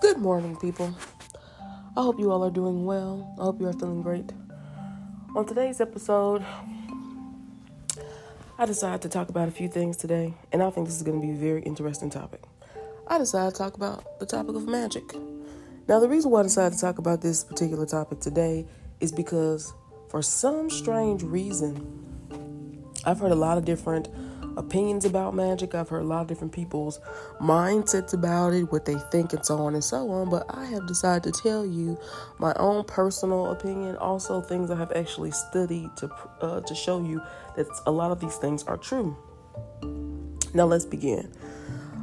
Good morning, people. I hope you all are doing well. I hope you are feeling great. On today's episode, I decided to talk about a few things today, and I think this is going to be a very interesting topic. I decided to talk about the topic of magic. Now, the reason why I decided to talk about this particular topic today is because, for some strange reason, I've heard a lot of different opinions about magic. I've heard a lot of different people's mindsets about it, what they think, and so on and so on. But I have decided to tell you my own personal opinion, also things I have actually studied to uh, to show you that a lot of these things are true. Now let's begin.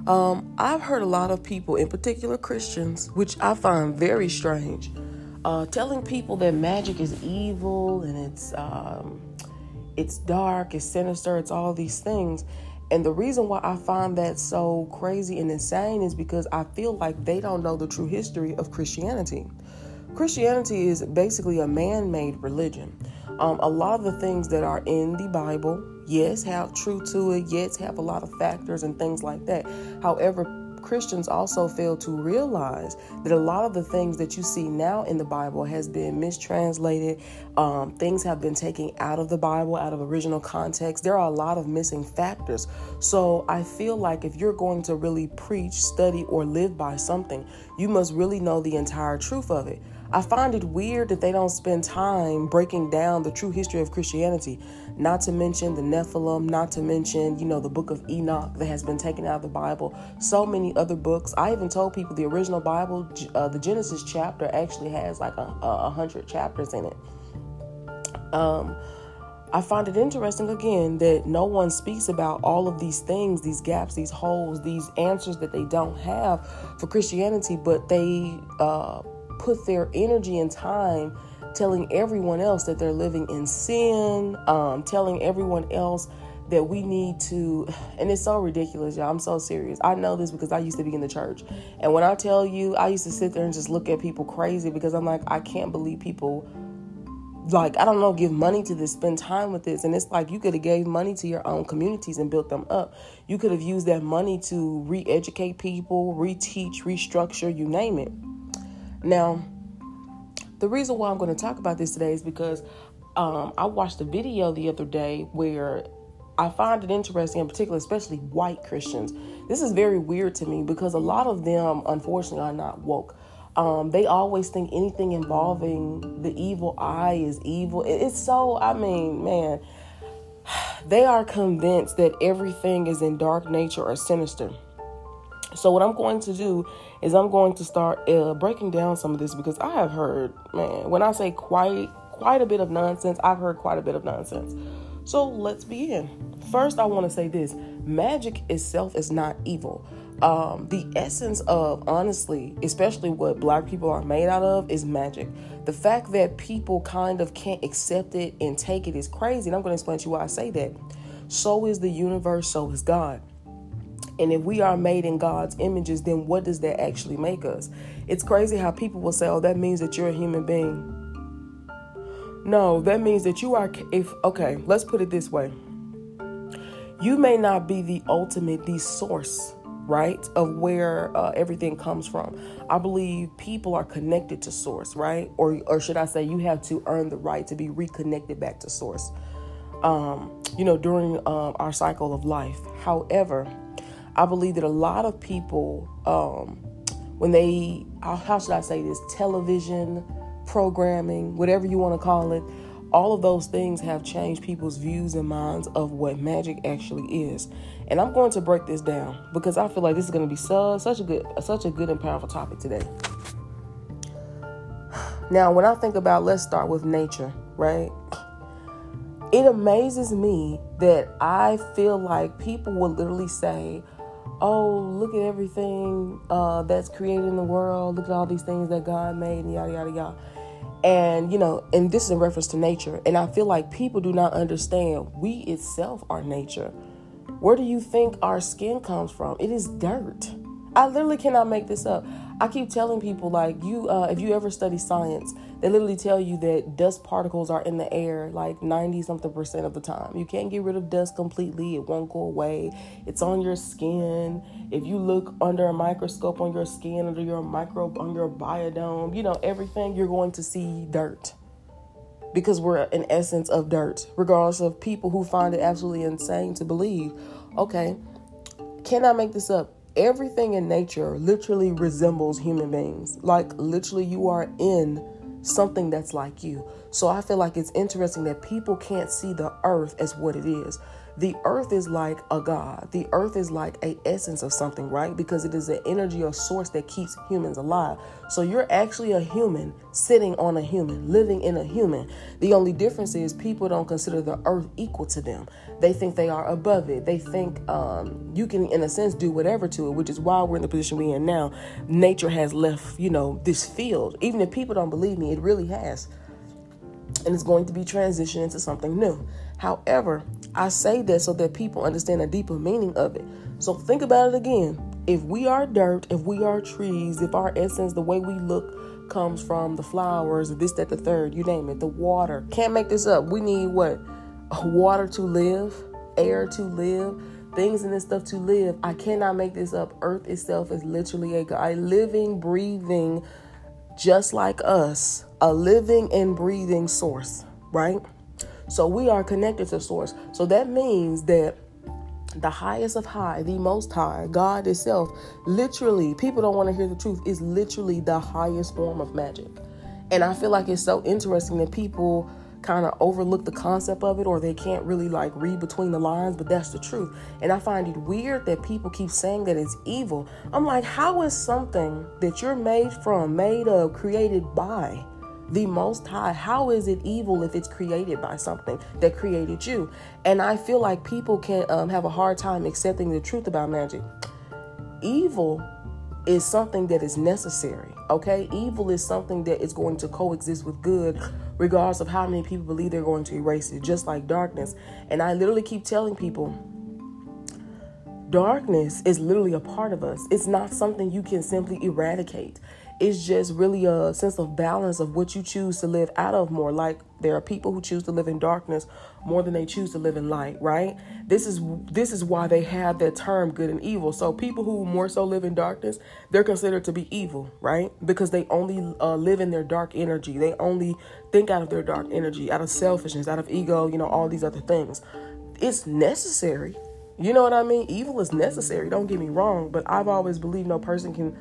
Um, I've heard a lot of people, in particular Christians, which I find very strange, uh, telling people that magic is evil and it's um, it's dark, it's sinister, it's all these things. And the reason why I find that so crazy and insane is because I feel like they don't know the true history of Christianity. Christianity is basically a man made religion. Um, a lot of the things that are in the Bible, yes, have true to it, yes, have a lot of factors and things like that. However, Christians also fail to realize that a lot of the things that you see now in the Bible has been mistranslated. Um, things have been taken out of the Bible, out of original context. There are a lot of missing factors. So I feel like if you're going to really preach, study, or live by something, you must really know the entire truth of it. I find it weird that they don't spend time breaking down the true history of Christianity, not to mention the Nephilim, not to mention, you know, the book of Enoch that has been taken out of the Bible, so many other books. I even told people the original Bible, uh, the Genesis chapter, actually has like a, a hundred chapters in it. Um, I find it interesting again that no one speaks about all of these things, these gaps, these holes, these answers that they don't have for Christianity, but they uh, put their energy and time telling everyone else that they're living in sin, um, telling everyone else that we need to, and it's so ridiculous, y'all. I'm so serious. I know this because I used to be in the church. And when I tell you, I used to sit there and just look at people crazy because I'm like, I can't believe people like I don't know, give money to this, spend time with this, and it's like you could have gave money to your own communities and built them up. You could have used that money to re-educate people, reteach, restructure, you name it. Now, the reason why I'm going to talk about this today is because um, I watched a video the other day where I find it interesting, in particular, especially white Christians. This is very weird to me because a lot of them, unfortunately, are not woke. Um, they always think anything involving the evil eye is evil. It's so, I mean, man, they are convinced that everything is in dark nature or sinister. So, what I'm going to do is I'm going to start uh, breaking down some of this because I have heard, man, when I say quite quite a bit of nonsense, I've heard quite a bit of nonsense. So let's begin. First, I want to say this: magic itself is not evil. Um, the essence of, honestly, especially what black people are made out of, is magic. The fact that people kind of can't accept it and take it is crazy. And I'm going to explain to you why I say that. So is the universe, so is God. And if we are made in God's images, then what does that actually make us? It's crazy how people will say, oh, that means that you're a human being. No, that means that you are, if, okay, let's put it this way. You may not be the ultimate, the source, right, of where uh, everything comes from. I believe people are connected to source, right? Or, or should I say, you have to earn the right to be reconnected back to source, um, you know, during um, our cycle of life. However, I believe that a lot of people, um, when they, how should I say this, television programming, whatever you want to call it, all of those things have changed people's views and minds of what magic actually is. And I'm going to break this down because I feel like this is going to be so such a good such a good and powerful topic today. Now, when I think about let's start with nature, right? It amazes me that I feel like people will literally say, oh, look at everything uh, that's created in the world. Look at all these things that God made, and yada, yada, yada. And, you know, and this is in reference to nature. And I feel like people do not understand we itself are nature. Where do you think our skin comes from? It is dirt. I literally cannot make this up. I keep telling people like you uh, if you ever study science, They literally tell you that dust particles are in the air like 90 something percent of the time. You can't get rid of dust completely, it won't go away. It's on your skin. If you look under a microscope on your skin, under your microbe, on your biodome, you know, everything, you're going to see dirt because we're an essence of dirt, regardless of people who find it absolutely insane to believe. Okay, can I make this up? Everything in nature literally resembles human beings. Like, literally, you are in something that's like you. So I feel like it's interesting that people can't see the earth as what it is the earth is like a god. The earth is like a essence of something right? Because it is an energy or source that keeps humans alive. So you're actually a human sitting on a human living in a human. The only difference is people don't consider the earth equal to them. They think they are above it. They think um, you can in a sense do whatever to it which is why we're in the position we're in now. Nature has left you know this field. Even if people don't believe me it really has and it's going to be transitioned into something new However, I say that so that people understand the deeper meaning of it. So think about it again. If we are dirt, if we are trees, if our essence, the way we look, comes from the flowers, this, that, the third, you name it, the water. Can't make this up. We need what? Water to live, air to live, things and this stuff to live. I cannot make this up. Earth itself is literally a, a living, breathing, just like us, a living and breathing source, right? So we are connected to source. So that means that the highest of high, the most high, God itself, literally, people don't want to hear the truth, is literally the highest form of magic. And I feel like it's so interesting that people kind of overlook the concept of it or they can't really like read between the lines, but that's the truth. And I find it weird that people keep saying that it's evil. I'm like, how is something that you're made from, made of, created by? the Most High. How is it evil if it's created by something that created you? And I feel like people can um, have a hard time accepting the truth about magic. Evil is something that is necessary, okay? Evil is something that is going to coexist with good, regardless of how many people believe they're going to erase it, just like darkness. And I literally keep telling people, darkness is literally a part of us. It's not something you can simply eradicate it's just really a sense of balance of what you choose to live out of more. Like there are people who choose to live in darkness more than they choose to live in light, right? This is this is why they have that term good and evil. So people who more so live in darkness, they're considered to be evil, right? Because they only uh, live in their dark energy. They only think out of their dark energy, out of selfishness, out of ego, you know, all these other things. It's necessary. You know what I mean? Evil is necessary. Don't get me wrong, but I've always believed no person can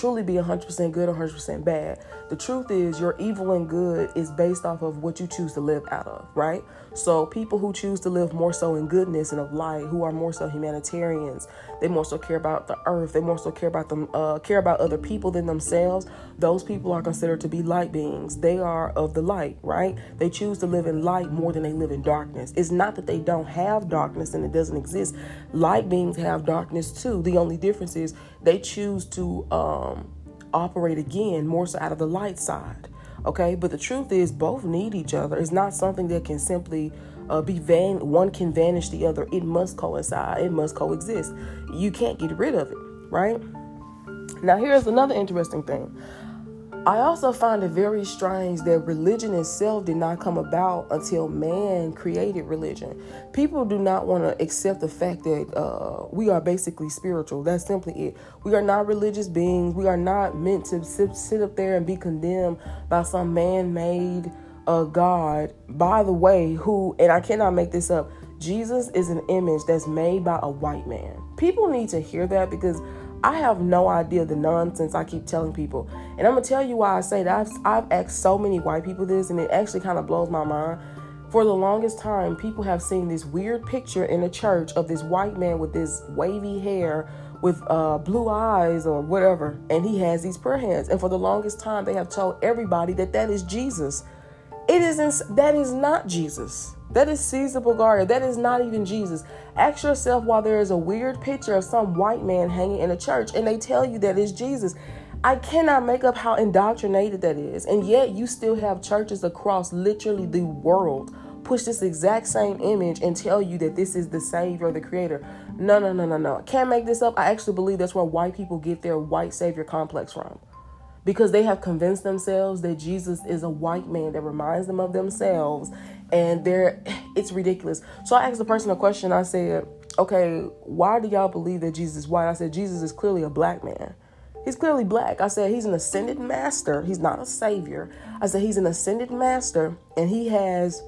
truly be 100% good or 100% bad. The truth is, your evil and good is based off of what you choose to live out of, right? So, people who choose to live more so in goodness and of light, who are more so humanitarians, they more so care about the earth, they more so care about them, uh, care about other people than themselves. Those people are considered to be light beings. They are of the light, right? They choose to live in light more than they live in darkness. It's not that they don't have darkness and it doesn't exist. Light beings have darkness too. The only difference is they choose to um, operate again more so out of the light side. Okay, but the truth is, both need each other. It's not something that can simply uh, be van. One can vanish the other. It must coincide. It must coexist. You can't get rid of it, right? Now, here's another interesting thing. I also find it very strange that religion itself did not come about until man created religion. People do not want to accept the fact that uh, we are basically spiritual. That's simply it. We are not religious beings. We are not meant to sit, sit up there and be condemned by some man made uh, God. By the way, who, and I cannot make this up, Jesus is an image that's made by a white man. People need to hear that because I have no idea the nonsense I keep telling people. And I'm gonna tell you why I say that. I've, I've asked so many white people this, and it actually kind of blows my mind. For the longest time, people have seen this weird picture in a church of this white man with this wavy hair, with uh, blue eyes or whatever, and he has these prayer hands. And for the longest time, they have told everybody that that is Jesus. It isn't. That is not Jesus. That is Caesar Borgia. That is not even Jesus. Ask yourself why there is a weird picture of some white man hanging in a church and they tell you that it's Jesus. I cannot make up how indoctrinated that is. And yet you still have churches across literally the world push this exact same image and tell you that this is the savior the creator. No, no, no, no, no. Can't make this up. I actually believe that's where white people get their white savior complex from. because they have convinced themselves that Jesus is a white man that reminds them of themselves and they're it's ridiculous. So I asked the person a question. I said, "Okay, why do y'all believe that Jesus is white?" I said, "Jesus is clearly a black man." He's clearly black. I said he's an ascended master. He's not a savior. I said he's an ascended master and he has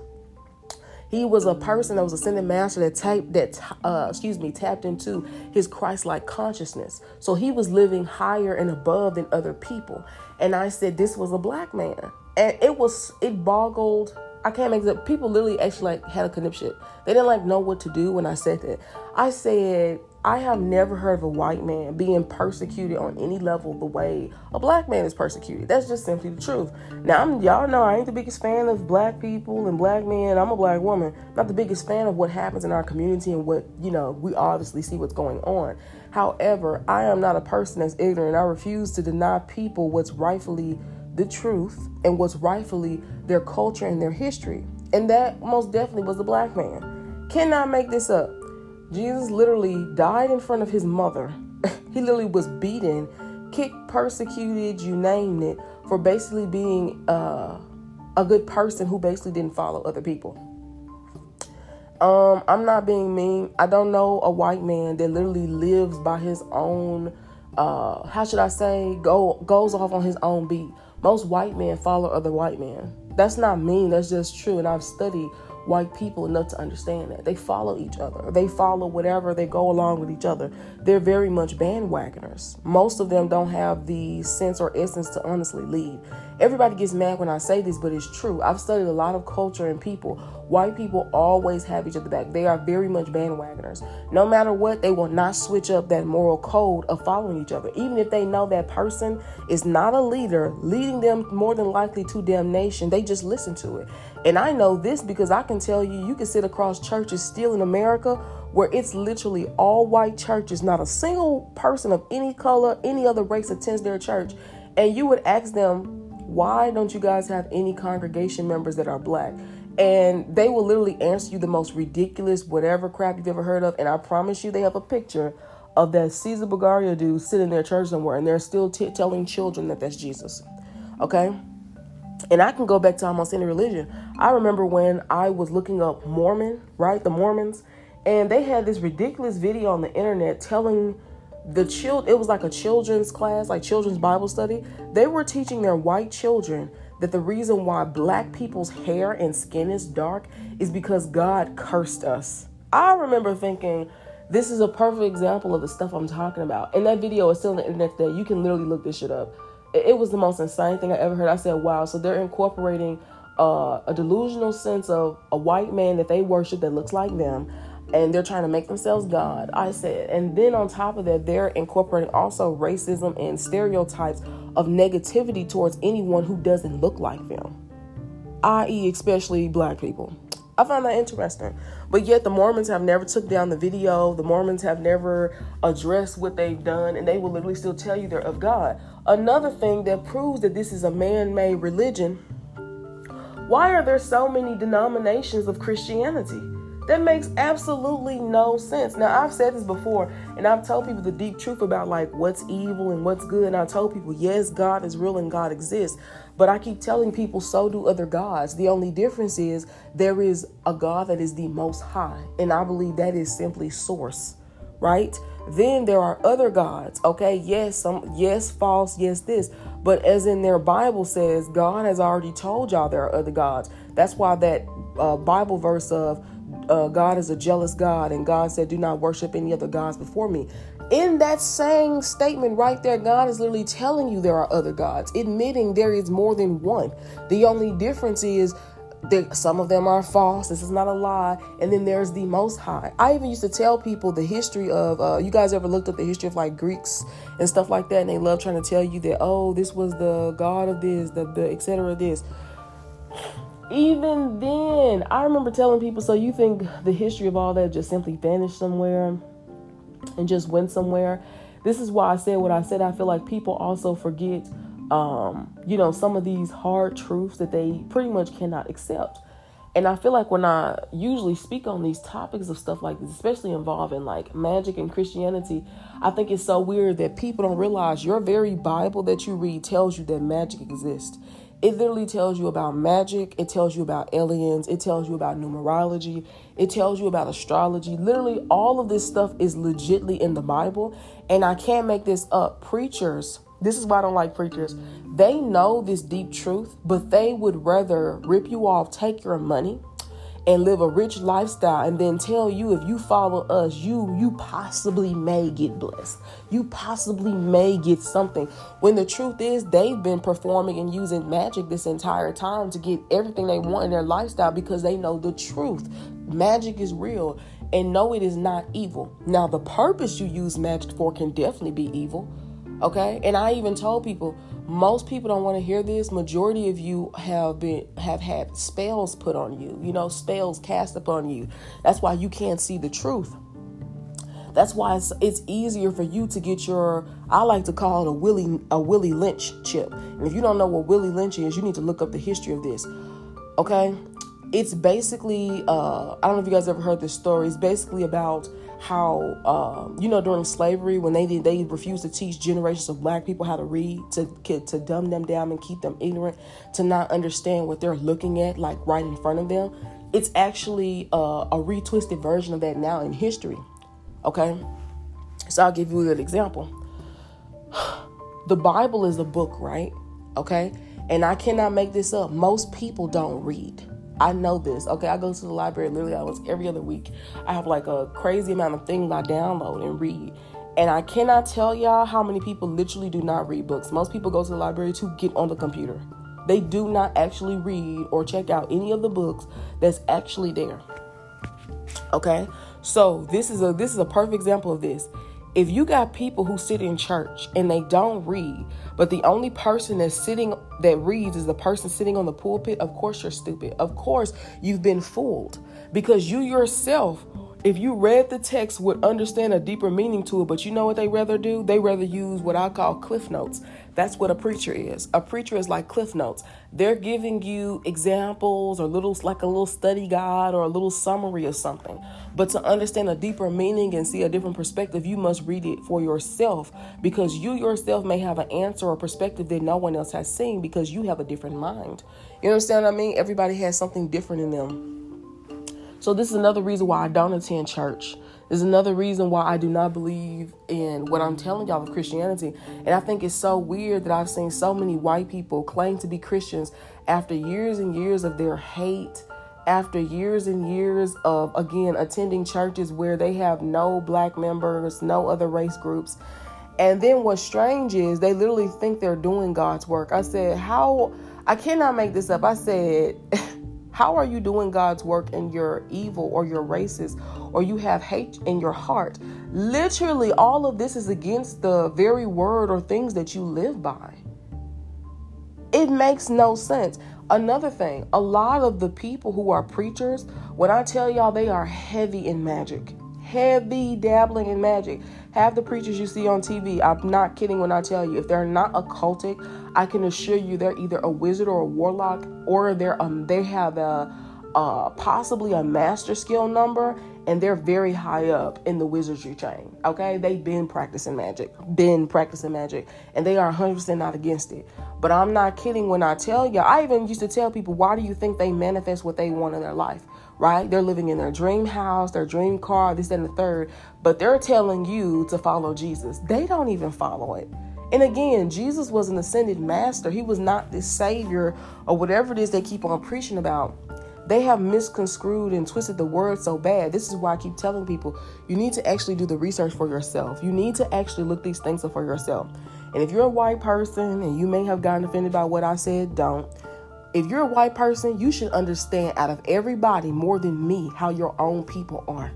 he was a person that was ascended master that typed that uh, excuse me tapped into his Christ-like consciousness. So he was living higher and above than other people. And I said this was a black man. And it was it boggled I can't make it. People literally actually like had a conniption. They didn't like know what to do when I said that. I said I have never heard of a white man being persecuted on any level the way a black man is persecuted. That's just simply the truth. Now, I'm, y'all know I ain't the biggest fan of black people and black men. I'm a black woman. not the biggest fan of what happens in our community and what, you know, we obviously see what's going on. However, I am not a person that's ignorant. I refuse to deny people what's rightfully the truth and what's rightfully their culture and their history. And that most definitely was a black man. Cannot make this up. Jesus literally died in front of his mother. he literally was beaten, kicked, persecuted, you name it, for basically being uh, a good person who basically didn't follow other people. Um, I'm not being mean. I don't know a white man that literally lives by his own uh, how should I say, go goes off on his own beat. Most white men follow other white men. That's not mean, that's just true. And I've studied white people enough to understand that. They follow each other. They follow whatever, they go along with each other. They're very much bandwagoners. Most of them don't have the sense or essence to honestly lead. Everybody gets mad when I say this, but it's true. I've studied a lot of culture and people. White people always have each other back. They are very much bandwagoners. No matter what, they will not switch up that moral code of following each other. Even if they know that person is not a leader, leading them more than likely to damnation, they just listen to it. And I know this because I can tell you, you can sit across churches still in America where it's literally all white churches, not a single person of any color, any other race attends their church. And you would ask them, why don't you guys have any congregation members that are black? And they will literally answer you the most ridiculous, whatever crap you've ever heard of. And I promise you, they have a picture of that Caesar Borgia dude sitting in their church somewhere, and they're still t- telling children that that's Jesus. Okay? And I can go back to almost any religion. I remember when I was looking up Mormon, right? The Mormons. And they had this ridiculous video on the internet telling the child it was like a children's class, like children's Bible study. They were teaching their white children that the reason why black people's hair and skin is dark is because God cursed us. I remember thinking, this is a perfect example of the stuff I'm talking about. And that video is still on the internet today. You can literally look this shit up it was the most insane thing I ever heard. I said, wow. So they're incorporating uh, a delusional sense of a white man that they worship that looks like them. And they're trying to make themselves God. I said, and then on top of that, they're incorporating also racism and stereotypes of negativity towards anyone who doesn't look like them, i.e., especially black people. I find that interesting. But yet the Mormons have never took down the video. The Mormons have never addressed what they've done, and they will literally still tell you they're of God. Another thing that proves that this is a man-made religion. Why are there so many denominations of Christianity? That makes absolutely no sense. Now, I've said this before, and I've told people the deep truth about like what's evil and what's good. And I told people, yes, God is real and God exists. But I keep telling people, so do other gods. The only difference is there is a God that is the most high. And I believe that is simply source, right? Then there are other gods. Okay, yes, some yes, false, yes, this. But as in their Bible says, God has already told y'all there are other gods. That's why that uh, Bible verse of uh, God is a jealous God, and God said, Do not worship any other gods before me. In that same statement right there, God is literally telling you there are other gods, admitting there is more than one. The only difference is that some of them are false. This is not a lie. And then there's the Most High. I even used to tell people the history of, uh, you guys ever looked up the history of like Greeks and stuff like that? And they love trying to tell you that, oh, this was the God of this, the, the etc. this even then, I remember telling people, so you think the history of all that just simply vanished somewhere and just went somewhere? This is why I said what I said. I feel like people also forget, um, you know, some of these hard truths that they pretty much cannot accept. And I feel like when I usually speak on these topics of stuff like this, especially involving like magic and Christianity, I think it's so weird that people don't realize your very Bible that you read tells you that magic exists. It literally tells you about magic, it tells you about aliens, it tells you about numerology, it tells you about astrology. Literally, all of this stuff is legitly in the Bible. And I can't make this up. Preachers, this is why I don't like preachers. They know this deep truth, but they would rather rip you off, take your money, and live a rich lifestyle and then tell you if you follow us you you possibly may get blessed. You possibly may get something. When the truth is they've been performing and using magic this entire time to get everything they want in their lifestyle because they know the truth. Magic is real and no it is not evil. Now the purpose you use magic for can definitely be evil okay? And i even told people most people don't want to hear this. Majority of you have been have had spells put on you you know spells cast upon you. That's why you can't see the truth. That's why it's, it's easier for you to get your i like to call it a willie a willie lynch chip. And if you don't know what willie lynch is you need to look up the history of this okay? It's basically uh, i don't know if you guys ever heard this story. It's basically about how um, you know during slavery when they they refused to teach generations of black people how to read to to dumb them down and keep them ignorant to not understand what they're looking at like right in front of them it's actually uh, a retwisted version of that now in history okay? So i'll give you a good example. The bible is a book right? Okay? And i cannot make this up. Most people don't read I know this. Okay, I go to the library literally almost every other week. I have like a crazy amount of things I download and read. And I cannot tell y'all how many people literally do not read books. Most people go to the library to get on the computer. They do not actually read or check out any of the books that's actually there. Okay? So, this is a this is a perfect example of this if you got people who sit in church and they don't read, but the only person that's sitting that reads is the person sitting on the pulpit, of course you're stupid. Of course you've been fooled. Because you yourself if you read the text would understand a deeper meaning to it. But you know what they rather do? They rather use what i call cliff notes that's what a preacher is. A preacher is like cliff notes. They're giving you examples or little like a little study guide or a little summary of something. But to understand a deeper meaning and see a different perspective you must read it for yourself because you yourself may have an answer or perspective that no one else has seen because you have a different mind. You understand what i mean? Everybody has something different in them. So this is another reason why I don't attend church. Is another reason why I do not believe in what I'm telling y'all of Christianity. And I think it's so weird that I've seen so many white people claim to be Christians after years and years of their hate, after years and years of, again, attending churches where they have no black members, no other race groups. And then what's strange is they literally think they're doing God's work. I said, How? I cannot make this up. I said, How are you doing God's work and you're evil or you're racist or you have hate in your heart? Literally, all of this is against the very word or things that you live by. It makes no sense. Another thing, a lot of the people who are preachers, when I tell y'all they are heavy in magic, heavy dabbling in magic. Half the preachers you see on TV, I'm not kidding when I tell you, if they're not occultic, I can assure you they're either a wizard or a warlock, or they're um they have a uh, possibly a master skill number, and they're very high up in the wizardry chain. Okay, they've been practicing magic, been practicing magic, and they are 100% not against it. But I'm not kidding when I tell you. I even used to tell people, why do you think they manifest what they want in their life? Right? They're living in their dream house, their dream car, this and the third, but they're telling you to follow Jesus. They don't even follow it. And again, Jesus was an ascended master. He was not this savior or whatever it is they keep on preaching about. They have misconstrued and twisted the word so bad. This is why I keep telling people you need to actually do the research for yourself. You need to actually look these things up for yourself. And if you're a white person and you may have gotten offended by what I said, don't if you're a white person, you should understand out of everybody more than me how your own people are.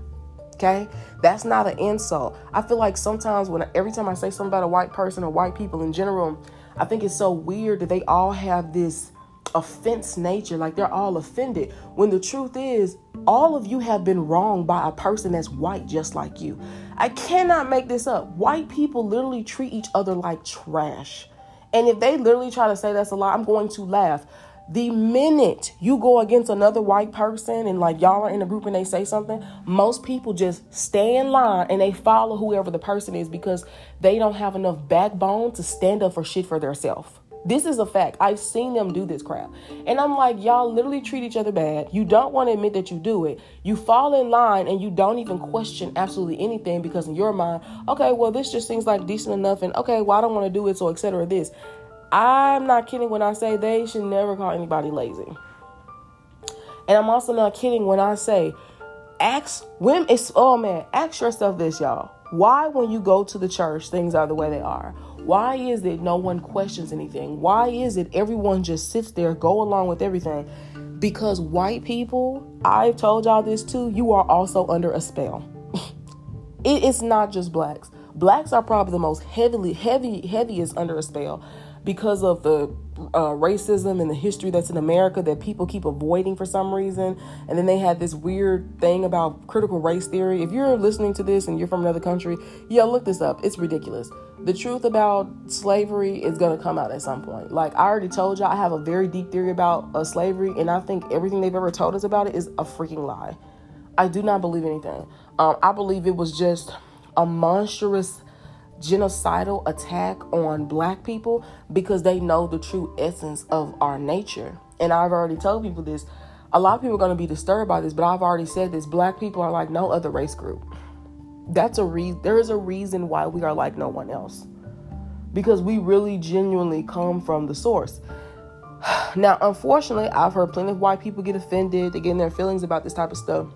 Okay? That's not an insult. I feel like sometimes when every time I say something about a white person or white people in general, I think it's so weird that they all have this offense nature, like they're all offended. When the truth is, all of you have been wronged by a person that's white just like you. I cannot make this up. White people literally treat each other like trash. And if they literally try to say that's a lie, I'm going to laugh The minute you go against another white person and like y'all are in a group and they say something, most people just stay in line and they follow whoever the person is because they don't have enough backbone to stand up for shit for themselves. This is a fact. I've seen them do this crap. And I'm like, y'all literally treat each other bad. You don't want to admit that you do it. You fall in line and you don't even question absolutely anything because in your mind, okay, well, this just seems like decent enough. And okay, well, I don't want to do it. So, etc. This. I'm not kidding when I say they should never call anybody lazy. And I'm also not kidding when I say, ask women, it's, oh man, ask yourself this, y'all. Why, when you go to the church, things are the way they are? Why is it no one questions anything? Why is it everyone just sits there, go along with everything? Because white people, I've told y'all this too, you are also under a spell. it's not just blacks. Blacks are probably the most heavily, heavy, heaviest under a spell because of the uh, racism and the history that's in America that people keep avoiding for some reason. And then they had this weird thing about critical race theory. If you're listening to this and you're from another country, yeah, look this up. It's ridiculous. The truth about slavery is going to come out at some point. Like I already told y'all, I have a very deep theory about uh, slavery, and I think everything they've ever told us about it is a freaking lie. I do not believe anything. Um, I believe it was just a monstrous genocidal attack on black people because they know the true essence of our nature. And I've already told people this. A lot of people are going to be disturbed by this, but I've already said this. Black people are like no other race group. That's a reason. There is a reason why we are like no one else. Because we really genuinely come from the source. Now, unfortunately, I've heard plenty of white people get offended, they get in their feelings about this type of stuff.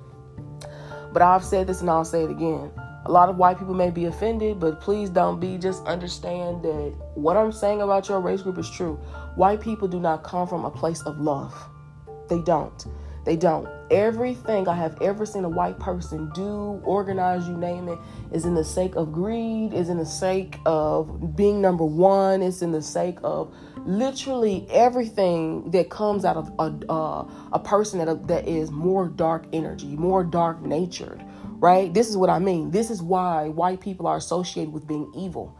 But I've said this and I'll say it again a lot of white people may be offended, but please don't be. Just understand that what I'm saying about your race group is true. White people do not come from a place of love. They don't. They don't. Everything I have ever seen a white person do, organize, you name it, is in the sake of greed, is in the sake of being number one, it's in the sake of literally everything that comes out of a, uh, a person that, that is more dark energy, more dark natured right? This is what I mean. This is why white people are associated with being evil.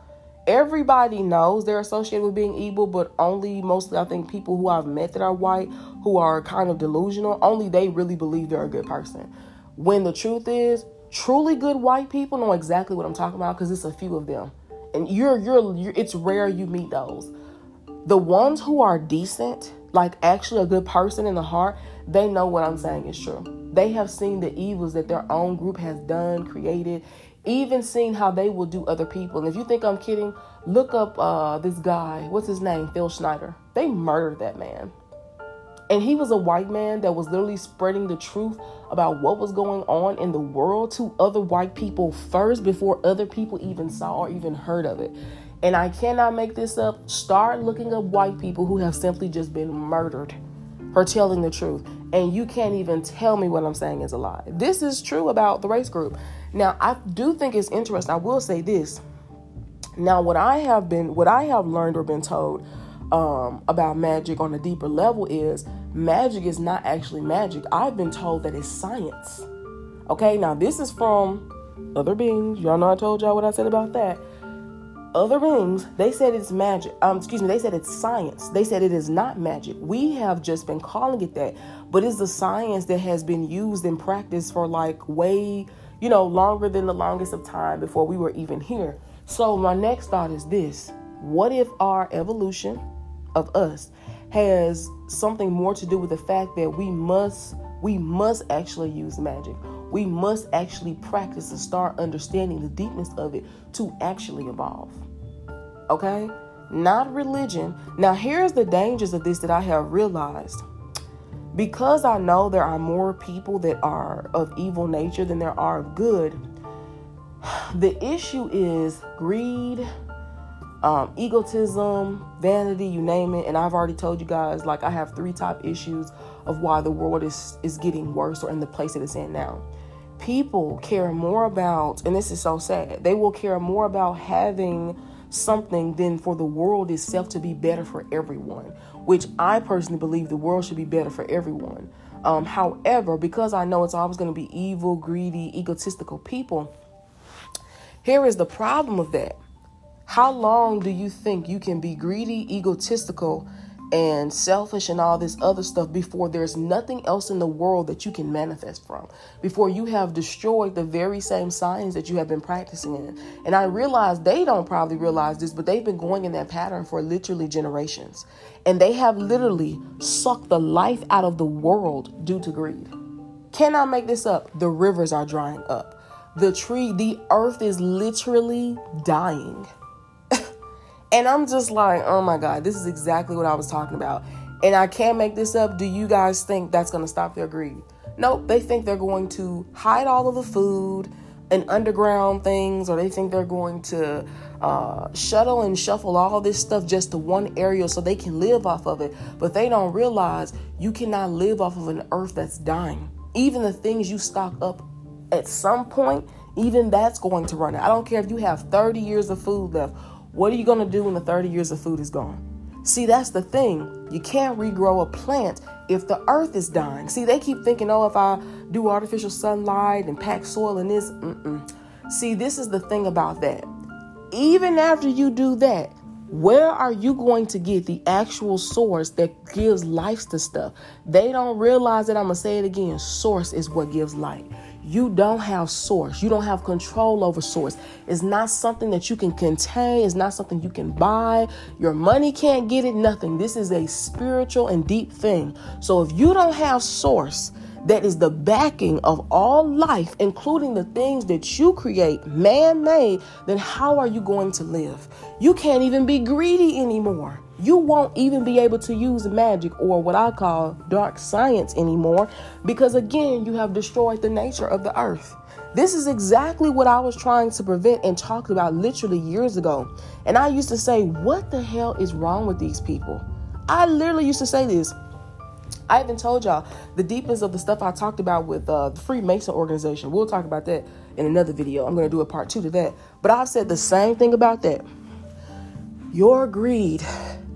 Everybody knows they're associated with being evil, but only mostly I think people who I've met that are white, who are kind of delusional, only they really believe they're a good person. When the truth is, truly good white people know exactly what I'm talking about because it's a few of them. And you're, you're you're it's rare you meet those. The ones who are decent, like actually a good person in the heart, they know what I'm saying is true. They have seen the evils that their own group has done, created, even seen how they will do other people. And if you think I'm kidding, look up uh, this guy. What's his name? Phil Schneider. They murdered that man. And he was a white man that was literally spreading the truth about what was going on in the world to other white people first before other people even saw or even heard of it. And I cannot make this up. Start looking up white people who have simply just been murdered for telling the truth. And you can't even tell me what I'm saying is a lie. This is true about the race group. Now, I do think it's interesting. I will say this. Now, what I have been, what I have learned or been told um, about magic on a deeper level is magic is not actually magic. I've been told that it's science. Okay, now this is from other beings. Y'all know I told y'all what I said about that other beings, they said it's magic. Um, excuse me, they said it's science. They said it is not magic. We have just been calling it that, but it's the science that has been used in practice for like way, you know, longer than the longest of time before we were even here. So my next thought is this: What if our evolution of us has something more to do with the fact that we must we must actually use magic. We must actually practice and start understanding the deepness of it to actually evolve. Okay? Not religion. Now, here's the dangers of this that I have realized. Because I know there are more people that are of evil nature than there are of good, the issue is greed, um, egotism, vanity, you name it. And I've already told you guys, like, I have three top issues of why the world is, is getting worse or in the place that it's in now. People care more about, and this is so sad, they will care more about having something than for the world itself to be better for everyone, which I personally believe the world should be better for everyone. Um, however, because I know it's always going to be evil, greedy, egotistical people, here is the problem of that how long do you think you can be greedy, egotistical, and selfish and all this other stuff before there's nothing else in the world that you can manifest from, before you have destroyed the very same science that you have been practicing in. And I realize they don't probably realize this, but they've been going in that pattern for literally generations. And they have literally sucked the life out of the world due to greed. Can I make this up? The rivers are drying up. The tree, the earth is literally dying. And I'm just like, oh my God, this is exactly what I was talking about. And I can't make this up. Do you guys think that's going to stop their greed? Nope, they think they're going to hide all of the food and underground things, or they think they're going to uh, shuttle and shuffle all this stuff just to one area so they can live off of it. But they don't realize you cannot live off of an earth that's dying. Even the things you stock up at some point, even that's going to run out. I don't care if you have 30 years of food left. What are you going to do when the 30 years of food is gone? See, that's the thing. You can't regrow a plant if the earth is dying. See, they keep thinking, oh, if I do artificial sunlight and pack soil in this, mm-mm. See, this is the thing about that. Even after you do that, where are you going to get the actual source that gives life to stuff? They don't realize that I'm going to say it again. Source is what gives life you don't have source. You don't have control over source. It's not something that you can contain. It's not something you can buy. Your money can't get it, nothing. This is a spiritual and deep thing. So if you don't have source, that is the backing of all life, including the things that you create, man made, then how are you going to live? You can't even be greedy anymore you won't even be able to use magic or what I call dark science anymore because, again, you have destroyed the nature of the earth. This is exactly what I was trying to prevent and talked about literally years ago. And I used to say, What the hell is wrong with these people? I literally used to say this. I even told y'all the deepness of the stuff I talked about with uh, the Freemason organization. We'll talk about that in another video. I'm going to do a part two to that. But I've said the same thing about that. Your greed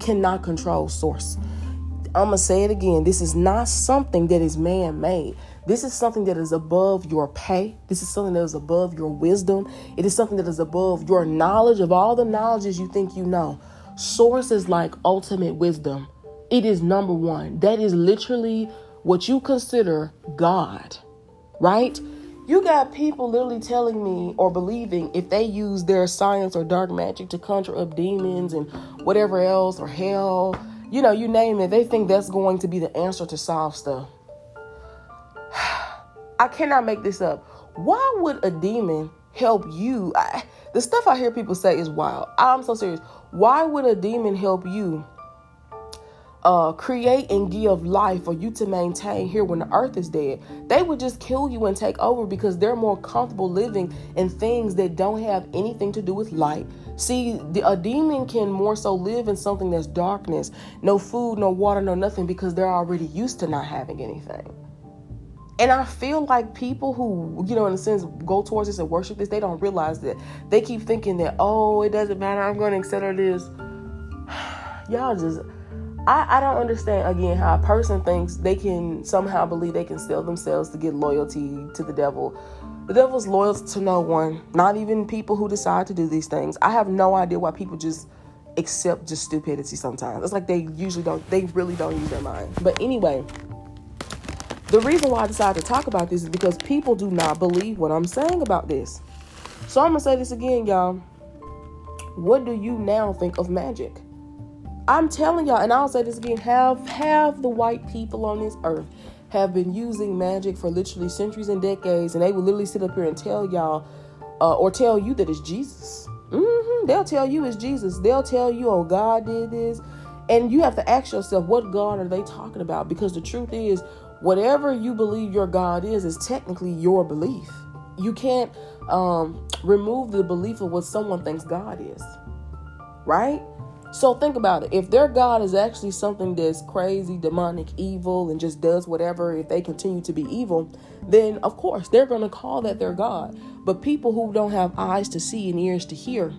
cannot control source. I'm going to say it again. This is not something that is man made. This is something that is above your pay. This is something that is above your wisdom. It is something that is above your knowledge of all the knowledges you think you know. Source is like ultimate wisdom. It is number one. That is literally what you consider God, right? You got people literally telling me or believing if they use their science or dark magic to conjure up demons and whatever else or hell, you know, you name it, they think that's going to be the answer to solve stuff. I cannot make this up. Why would a demon help you? I, the stuff I hear people say is wild. I'm so serious. Why would a demon help you uh, create and give life for you to maintain here when the earth is dead. They would just kill you and take over because they're more comfortable living in things that don't have anything to do with light. See, the, a demon can more so live in something that's darkness, no food, no water, no nothing, because they're already used to not having anything. And I feel like people who, you know, in a sense, go towards this and worship this, they don't realize that. They keep thinking that, oh, it doesn't matter, I'm going to accept this. Y'all just I, I don't understand again how a person thinks they can somehow believe they can sell themselves to get loyalty to the devil. The devil's loyal to no one, not even people who decide to do these things. I have no idea why people just accept just stupidity sometimes. It's like they usually don't, they really don't use their mind. But anyway, the reason why I decided to talk about this is because people do not believe what I'm saying about this. So I'm gonna say this again, y'all. What do you now think of magic? I'm telling y'all, and I'll say this again: have have the white people on this earth have been using magic for literally centuries and decades, and they will literally sit up here and tell y'all uh, or tell you that it's Jesus. Mm-hmm. They'll tell you it's Jesus. They'll tell you, oh, God did this. And you have to ask yourself, what God are they talking about? Because the truth is, whatever you believe your God is, is technically your belief. You can't um, remove the belief of what someone thinks God is, right? So think about it. If their God is actually something that's crazy, demonic, evil, and just does whatever, if they continue to be evil, then of course they're going to call that their God. But people who don't have eyes to see and ears to hear,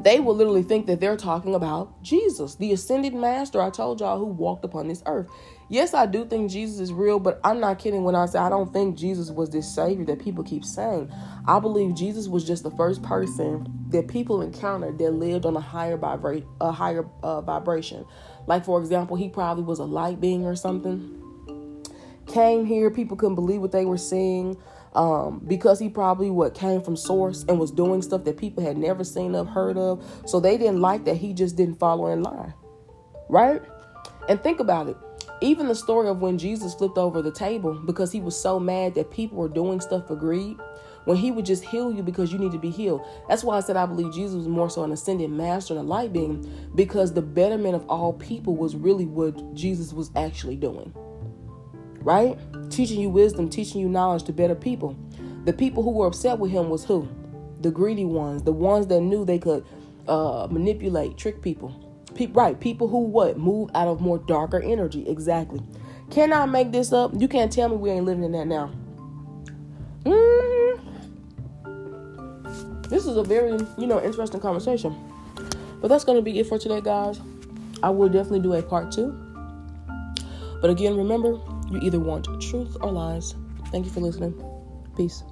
they will literally think that they're talking about Jesus, the ascended master I told y'all who walked upon this earth. Yes, I do think Jesus is real, but I'm not kidding when I say I don't think Jesus was this savior that people keep saying. I believe Jesus was just the first person that people encountered that lived on a higher vibra- a higher uh, vibration. Like for example, he probably was a light being or something. Came here, people couldn't believe what they were seeing. Um, because he probably what came from source and was doing stuff that people had never seen of, heard of. So they didn't like that he just didn't follow in line. Right? And think about it. Even the story of when Jesus flipped over the table because he was so mad that people were doing stuff for greed, when he would just heal you because you need to be healed. That's why I said I believe Jesus was more so an ascended master and a light being because the betterment of all people was really what Jesus was actually doing. Right? Teaching you wisdom, teaching you knowledge to better people. The people who were upset with him was who? The greedy ones, the ones that knew they could uh, manipulate, trick people. Pe- right, people who what move out of more darker energy. Exactly. Can I make this up? You can't tell me we ain't living in that now. Mm. This is a very you know interesting conversation. But that's gonna be it for today, guys. I will definitely do a part two. But again, remember, you either want truth or lies. Thank you for listening. Peace.